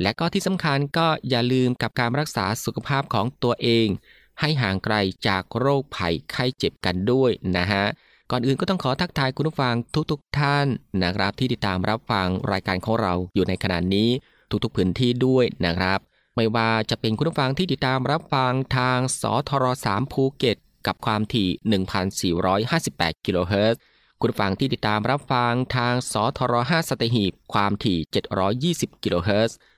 และก็ที่สำคัญก็อย่าลืมกับการรักษาสุขภาพของตัวเอง ให้ห่างไกลจากโรคภัยไข้เจ็บกันด้วยนะฮะก่อนอื่นก็ต้องขอทักทายคุณผู้ฟังทุกๆทท่านนะครับที่ติดตามรับฟังรายการของเราอยู่ในขณะนี้ทุกๆพื้นที่ด้วยนะครับ ไม่ว่าจะเป็นคุณผู้ฟังที่ติดตามรับฟังทางสทร3ภูเก็ตกับความถี่ 1,458 กิโลเฮิรตซ์คุณผู้ฟังที่ติดตามรับฟังทางสทร5สตหีบความถี่ 720 กิโลเฮิรตซ์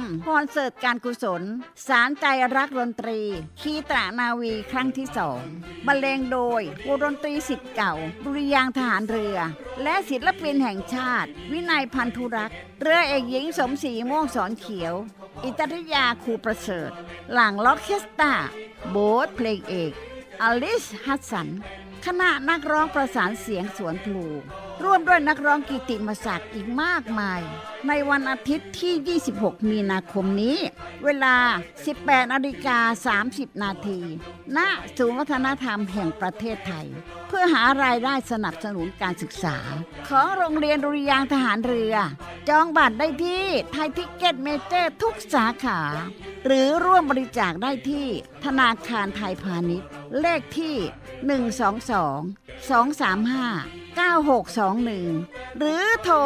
มคอนเสิร์ตการกุศล สารใจรักดนตรี คีตรานาวีครั้งที่สองบรรเลงโดยวงดนตรีสิทธิ์เก่าดุริยางทหารเรือ และศิลปินแห่งชาติ วินัยพันธุรักษ์ เรือเอกหญิงสมศรีม่วงสอนเขียว อิตริยาครูประเสริฐ หลังล็อกเคสตาโบสเพลงเอกอลิสฮัสสันคณะนักร้องประสานเสียงสวนพลู ร่วมด้วยนักร้องกิติมศักดิ์อีกมากมาย ในวันอาทิตย์ที่ 26 มีนาคมนี้ เวลา 18นาฬิกา30 นาที ณ ศูนย์วัฒนธรรมแห่งประเทศไทย เพื่อหารายได้สนับสนุนการศึกษา ของโรงเรียนดุริยางค์ทหารเรือ จองบัตรได้ที่ Thai Ticket Major ทุกสาขา หรือร่วมบริจาคได้ที่ธนาคารไทยพาณิชย์ เลขที่ 122 235 9621 หรือโทร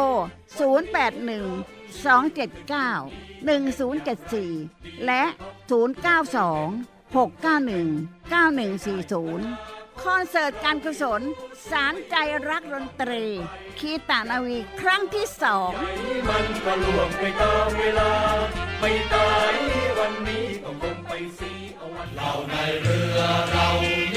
081 279 1074 และ 092 691 9140 คอนเสิร์ตการกุศล สารใจรักดนตรี คีตานาวีครั้งที่สองมันก็ล่วงไปตามเวลา ไม่ตายวันนี้ก็คงไปสีเอาวันเราในเรือเรานี้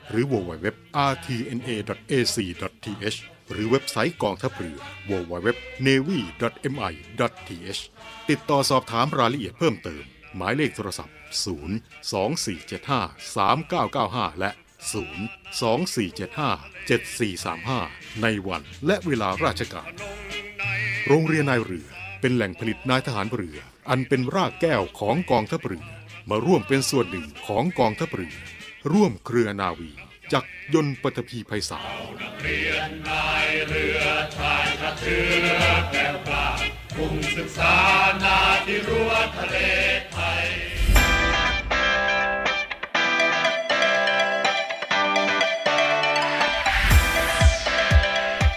หรือ www.rtna.ac.th หรือเว็บไซต์กองทัพเรือ www.navy.mi.th ติดต่อสอบถามรายละเอียดเพิ่มเติม หมายเลขโทรศัพท์ 0 2 4 7 5 3 9 9 5 และ 0 2 4 7 5 7 4 3 5 ในวันและเวลาราชการ โรงเรียนนายเรือเป็นแหล่งผลิตนายทหารเรือ อันเป็นรากแก้วของกองทัพเรือ มาร่วมเป็นส่วนหนึ่งของกองทัพเรือ ร่วมเครือนาวีจักยนต์ปฐพีไพศาลเรนายเรือชายทัพเรือแกล้ามุ่งศึกษานาที่รั้วทะเลไทย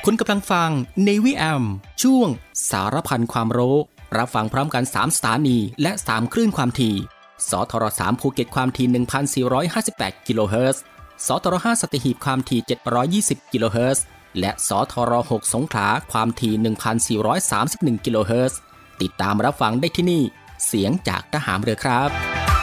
คุณกำลังฟัง Navy AM ช่วงสารพันความรู้ รับฟังพร้อมกัน 3 สถานีและ 3 คลื่นความถี่ สทร3ภูเก็ตความถี่1,458 กิโลเฮิรตซ์ สทร5สัตหีบความถี่ 720 กิโลเฮิรตซ์ และสทร6สงขลาความถี่ 1,431 กิโลเฮิรตซ์ ติดตามรับฟังได้ที่นี่ เสียงจากทหารเรือครับ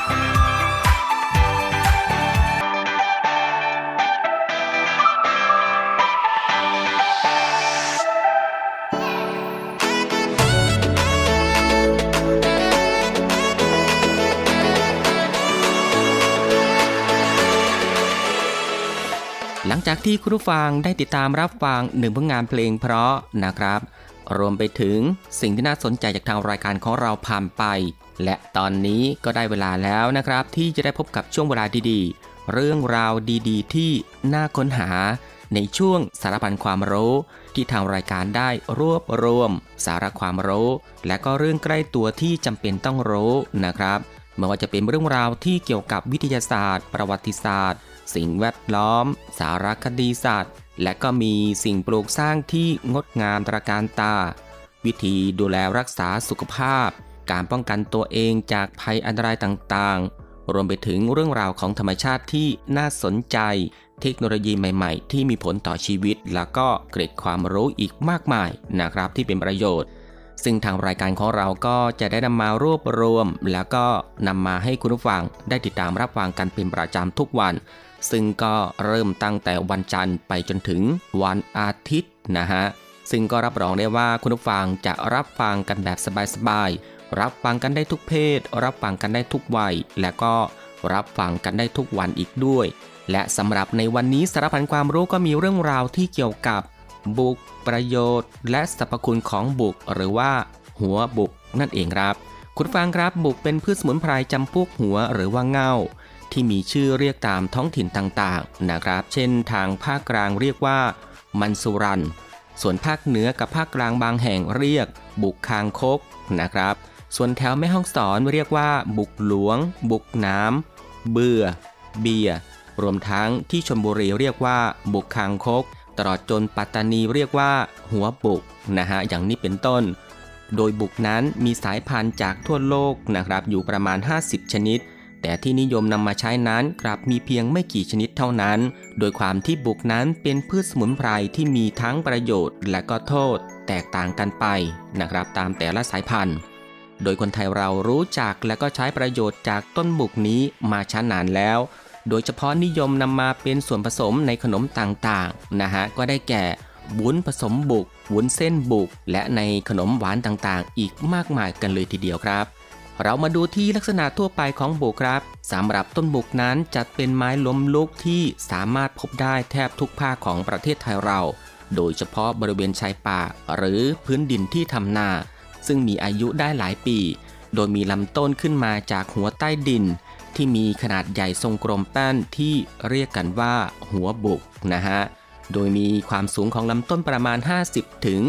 หลังจากที่คุณผู้ฟังได้ติดตามรับฟังหนึ่งผลงานเพลงเพราะนะครับ รวมไปถึงสิ่งที่น่าสนใจจากทางรายการของเราผ่านไป และตอนนี้ก็ได้เวลาแล้วนะครับ ที่จะได้พบกับช่วงเวลาดีๆ เรื่องราวดีๆ ที่น่าค้นหา ในช่วงสารพันความรู้ ที่ทางรายการได้รวบรวม สาระความรู้ และก็เรื่องใกล้ตัวที่จำเป็นต้องรู้นะครับไม่ว่าจะเป็นเรื่องราวที่เกี่ยวกับวิทยาศาสตร์ ประวัติศาสตร์ สิ่งแวดล้อม สารคดีศาสตร์และก็มีสิ่งปลูกสร้างที่งดงามตระการตา วิธีดูแลรักษาสุขภาพ การป้องกันตัวเองจากภัยอันตรายต่างๆ รวมไปถึงเรื่องราวของธรรมชาติที่น่าสนใจ เทคโนโลยีใหม่ๆ ที่มีผลต่อชีวิต แล้วก็เกร็ดความรู้อีกมากมายนะครับที่เป็นประโยชน์ ซึ่งทางรายการของเราก็จะได้นำมารวบรวม แล้วก็นำมาให้คุณผู้ฟังได้ติดตามรับฟังกันเป็นประจำทุกวัน ซึ่งก็เริ่มตั้งแต่วันจันทร์ไปจนถึงวันอาทิตย์นะฮะซึ่งก็รับรองได้ว่าคุณผู้ฟังจะรับฟังกันแบบสบายๆรับฟังกันได้ทุกเพศ รับฟังกันได้ทุกวัย และก็รับฟังกันได้ทุกวันอีกด้วย และสำหรับในวันนี้สารพันความรู้ก็มีเรื่องราวที่เกี่ยวกับ บุก ประโยชน์ และสรรพคุณของบุก หรือว่า หัวบุกนั่นเองครับ คุณฟังครับบุกเป็นพืชสมุนไพรจำพวกหัวหรือว่าเง่าที่มีชื่อเรียกตามท้องถิ่นต่างๆนะครับ เช่นทางภาคกลางเรียกว่า มันสุรัน ส่วนภาคเหนือกับภาคกลางบางแห่งเรียก บุกคางคกนะครับ ส่วนแถวแม่ห้องสอนเรียกว่า บุกหลวง บุกน้ำเบื่อ เบียรรวมทั้งที่ชลบุรีเรียกว่า บุกคางคก ตลอดจนปัตตานีเรียกว่า หัวบุกนะฮะอย่างนี้เป็นต้น โดยบุกนั้นมีสายพันธุ์จากทั่วโลกนะครับอยู่ประมาณ 50 ชนิด แต่ที่นิยมนำมาใช้นั้นกลับมีเพียงไม่กี่ชนิดเท่านั้น โดยความที่บุกนั้นเป็นพืชสมุนไพรที่มีทั้งประโยชน์และก็โทษ แตกต่างกันไปนะครับตามแต่ละสายพันธุ์โดยคนไทยเรารู้จักและก็ใช้ประโยชน์จากต้นบุกนี้มาช้านานแล้ว โดยเฉพาะนิยมนำมาเป็นส่วนผสมในขนมต่างๆนะฮะก็ได้แก่วุ้นผสมบุกวุ้นเส้นบุก และในขนมหวานต่างๆ อีกมากมายกันเลยทีเดียวครับ เรามาดูที่ลักษณะทั่วไปของบุกครับสำหรับต้นบุกนั้นจัดเป็นไม้ล้มลุกที่สามารถพบได้แทบทุกภาคของประเทศไทยเรา โดยเฉพาะบริเวณชายป่าหรือพื้นดินที่ทำนา ซึ่งมีอายุได้หลายปี โดยมีลำต้นขึ้นมาจากหัวใต้ดิน ที่มีขนาดใหญ่ทรงกลมแป้นที่เรียกกันว่าหัวบุกนะฮะ โดยมีความสูงของลำต้นประมาณ 50 ถึง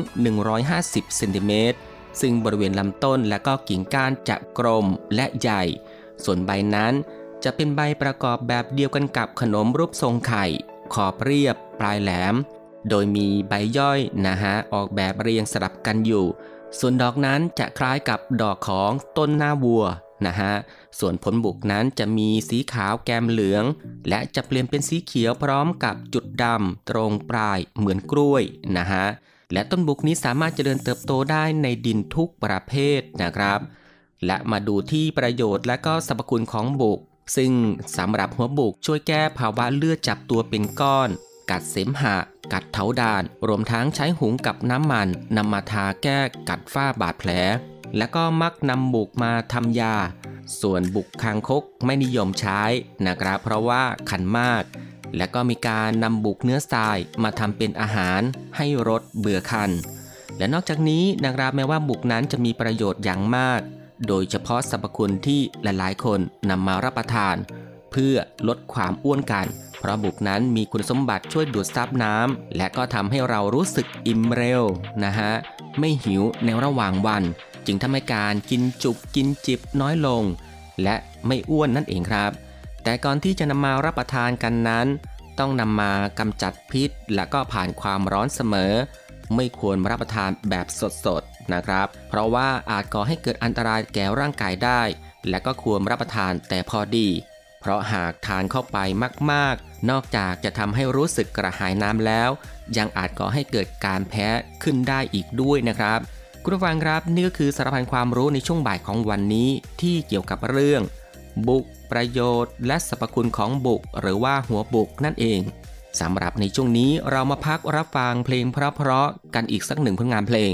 150 เซนติเมตร ซึ่งบริเวณลำต้นและก็กิ่งก้านจะกลมและใหญ่ ส่วนใบนั้นจะเป็นใบประกอบแบบเดียวกันกับขนมรูปทรงไข่ ขอบเรียบ ปลายแหลม โดยมีใบย่อยนะฮะออกแบบเรียงสลับกันอยู่ ส่วนดอกนั้นจะคล้ายกับดอกของต้นหน้าวัว นะฮะ ส่วนผลบุกนั้นจะมีสีขาวแกมเหลือง และจะเปลี่ยนเป็นสีเขียวพร้อมกับจุดดำตรงปลายเหมือนกล้วยนะฮะ และต้นบุกนี้สามารถเจริญเติบโตได้ในดินทุกประเภทนะครับ และมาดูที่ประโยชน์และก็สรรพคุณของบุก ซึ่งสำหรับหัวบุกช่วยแก้ภาวะเลือดจับตัวเป็นก้อน กัดเสมหะ กัดเถาดาน รวมทั้งใช้หุงกับน้ำมันนำมาทาแก้กัดฝ้าบาดแผล และก็มักนำบุกมาทำยา ส่วนบุกคางคกไม่นิยมใช้นะครับ เพราะว่าคันมาก และก็มีการนำบุกเนื้อทรายมาทำเป็นอาหาร ให้รสเบื่อคัน และนอกจากนี้นะครับแม้ว่าบุกนั้นจะมีประโยชน์อย่างมาก โดยเฉพาะสรรพคุณที่หลายๆ คนนำมารับประทาน เพื่อลดความอ้วนกัน เพราะบุกนั้นมีคุณสมบัติช่วยดูดซับน้ำและก็ทำให้เรารู้สึกอิ่มเร็วนะฮะไม่หิวในระหว่างวัน จึงทำให้การกินจุกกินจิบน้อยลง และไม่อ้วนนั่นเองครับ แต่ก่อนที่จะนำมารับประทานกันนั้น ต้องนำมากำจัดพิษ และก็ผ่านความร้อนเสมอ ไม่ควรรับประทานแบบสดๆนะครับ เพราะว่าอาจก่อให้เกิดอันตรายแก่ร่างกายได้ และก็ควรรับประทานแต่พอดี เพราะหากทานเข้าไปมากๆ นอกจากจะทำให้รู้สึกกระหายน้ำแล้ว ยังอาจก่อให้เกิดการแพ้ขึ้นได้อีกด้วยนะครับ คุณผู้ฟังครับนี่ก็คือสารพันความรู้ในช่วงบ่ายของวันนี้ที่เกี่ยวกับเรื่อง บุก ประโยชน์ และสรรพคุณของบุก หรือว่าหัวบุกนั่นเองสำหรับในช่วงนี้เรามาพักรับฟังเพลงเพราะๆกันอีกสักหนึ่งผลงานเพลง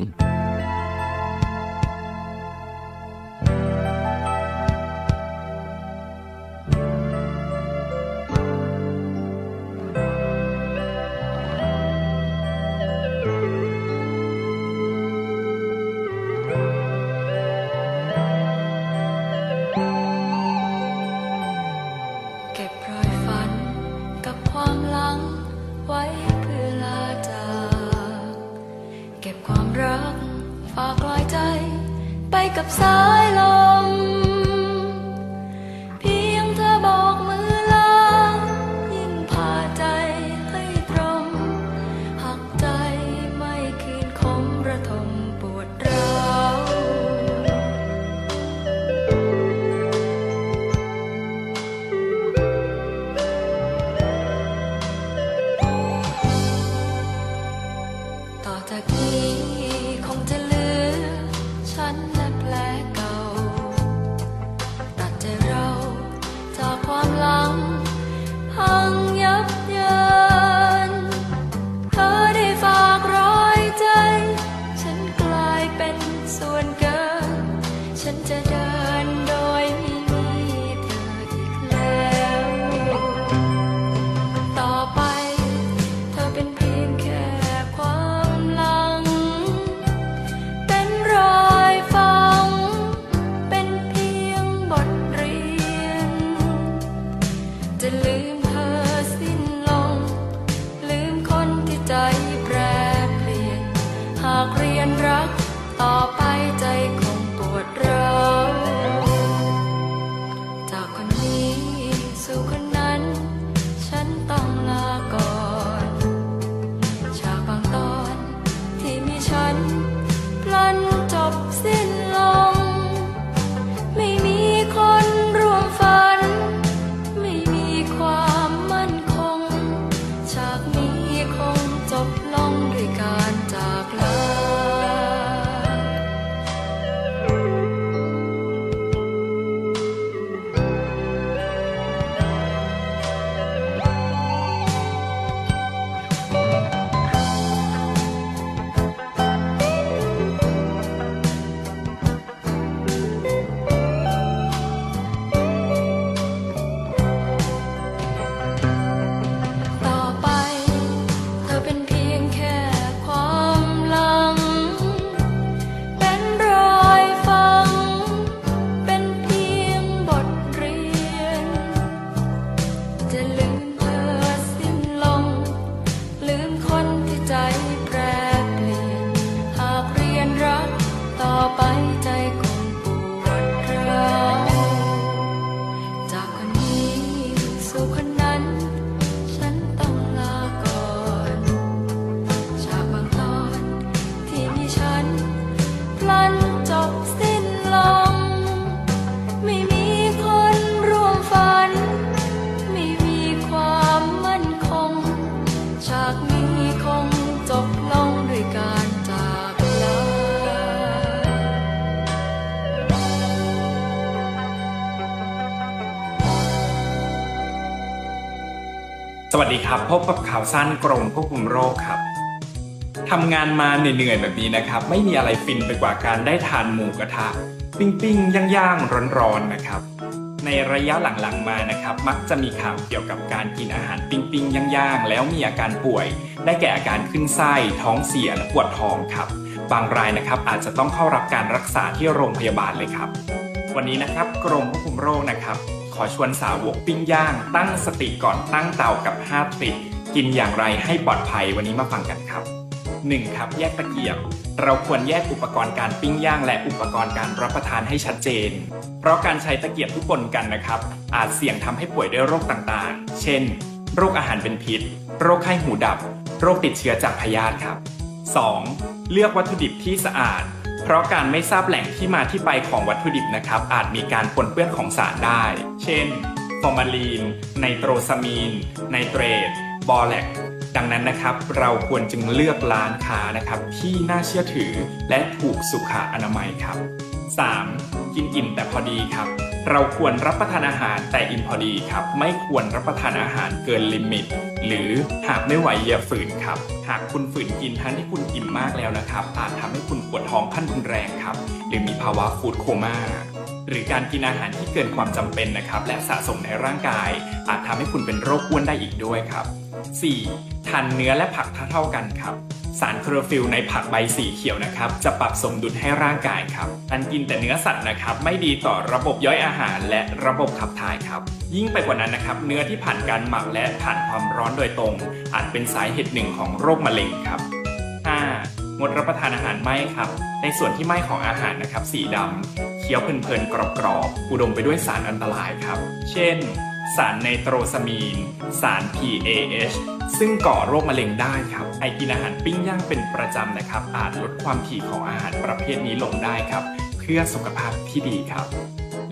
สวัสดีครับพบกับข่าวสั้นกรมควบคุมโรคครับทำงานมาเหนื่อยๆแบบนี้นะครับ ไม่มีอะไรฟินไปกว่าการได้ทานหมูกระทะ ปิ้งปิ้งย่างๆร้อนๆนะครับ ในระยะหลังๆมานะครับ มักจะมีข่าวเกี่ยวกับการกินอาหารปิ้งปิ้งย่างๆแล้วมีอาการป่วย ได้แก่อาการขึ้นไส้ท้องเสียและปวดท้องครับ บางรายนะครับอาจจะต้องเข้ารับการรักษาที่โรงพยาบาลเลยครับ วันนี้นะครับกรมควบคุมโรคนะครับ อชวนสาวกปิ้งย่าง ตั้งสติก่อนตั้งเตากับ5ทริคกินอย่างไรให้ปลอดภัยวันนี้มาฟังกันครับ 1. ครับแยกตะเกียบ เราควรแยกอุปกรณ์การปิ้งย่างและอุปกรณ์การรับประทานให้ชัดเจน เพราะการใช้ตะเกียบทุกคนกันนะครับ อาจเสี่ยงทำให้ป่วยด้วยโรคต่างๆ เช่น โรคอาหารเป็นพิษ โรคไข้หูดับ โรคติดเชื้อจากพยาธิครับ 2. เลือกวัตถุดิบที่สะอาด เพราะการไม่ทราบแหล่งที่มาที่ไปของวัตถุดิบนะครับ อาจมีการปนเปื้อนของสารได้ เช่น ฟอร์มาลีน ไนโตรซามีน ไนเตรต บอแรกซ์ ดังนั้นนะครับ เราควรจึงเลือกร้านค้านะครับ ที่น่าเชื่อถือและถูกสุขอนามัยครับ 3. กินอิ่มแต่พอดีครับ เราควรรับประทานอาหารแต่อิ่มพอดีครับ ไม่ควรรับประทานอาหารเกิน limit หรือหากไม่ไหวอย่าฝืนครับ หากคุณฝืนกินทั้งที่คุณอิ่มมากแล้วนะครับ อาจทำให้คุณปวดท้องขั้นรุนแรงครับ หรือมีภาวะฟูดโคม่าหรือการกินอาหารที่เกินความจำเป็นนะครับ และสะสมในร่างกาย อาจทำให้คุณเป็นโรคอ้วนได้อีกด้วยครับ 4. ทานเนื้อและผักเท่ากันครับ สารคลอโรฟิลในผักใบสีเขียวนะครับ จะปรับสมดุลให้ร่างกายครับการกินแต่เนื้อสัตว์นะครับ ไม่ดีต่อระบบย่อยอาหารและระบบขับถ่ายครับ ยิ่งไปกว่านั้นนะครับ เนื้อที่ผ่านการหมักและผ่านความร้อนโดยตรง อาจเป็นสาเหตุหนึ่งของโรคมะเร็งครับ 5. งดรับประทานอาหารไหม้ครับ ในส่วนที่ไหม้ของอาหารนะครับ สีดำเคี้ยวเพลินๆกรอบๆอุดมไปด้วยสารอันตรายครับ เช่น สารไนโตรซามีน สาร PAH ซึ่งก่อโรคมะเร็งได้ครับ ไอกินอาหารปิ้งย่างเป็นประจำนะครับ อาจลดความถี่ของอาหารประเภทนี้ลงได้ครับ เพื่อสุขภาพที่ดีครับ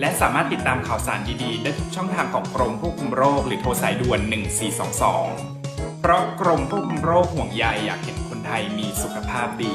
และสามารถติดตามข่าวสารดีๆ ได้ทุกช่องทางของกรมควบคุมโรค หรือโทรสายด่วน 1422 เพราะกรมควบคุมโรคห่วงใยอยากเห็นคนไทยมีสุขภาพดี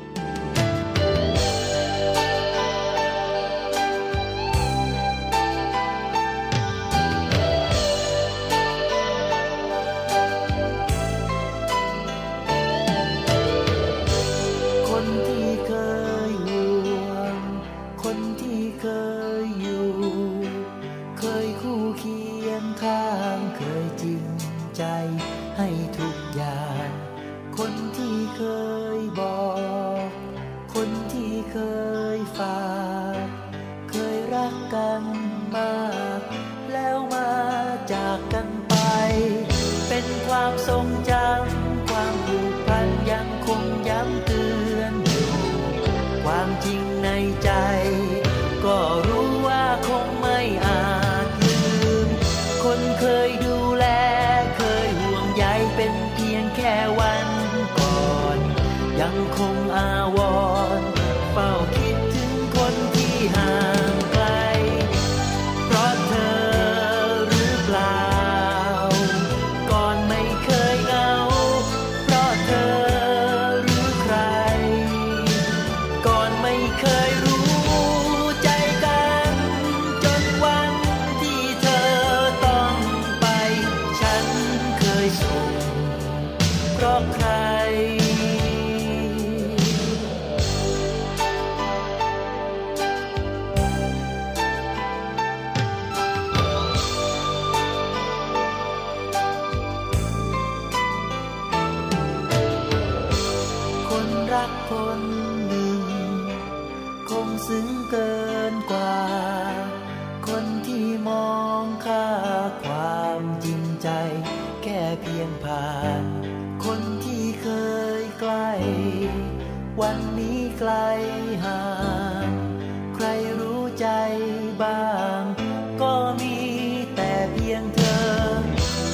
เพียงเธอ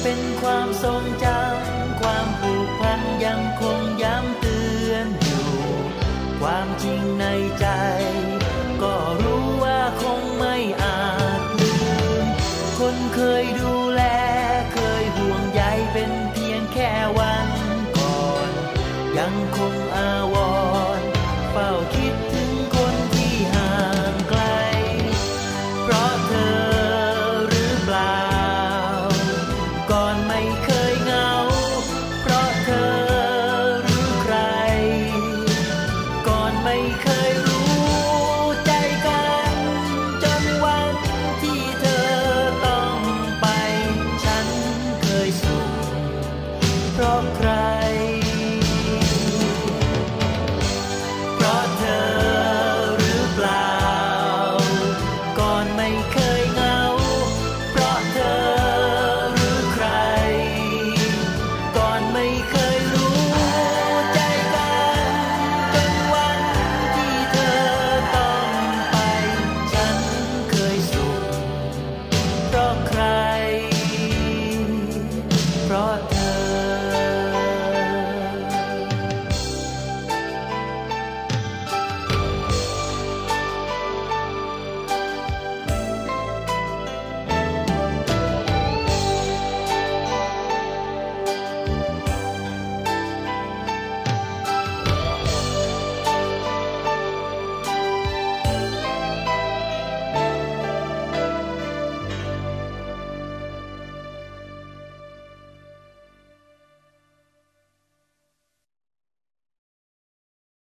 เป็นความทรงจำ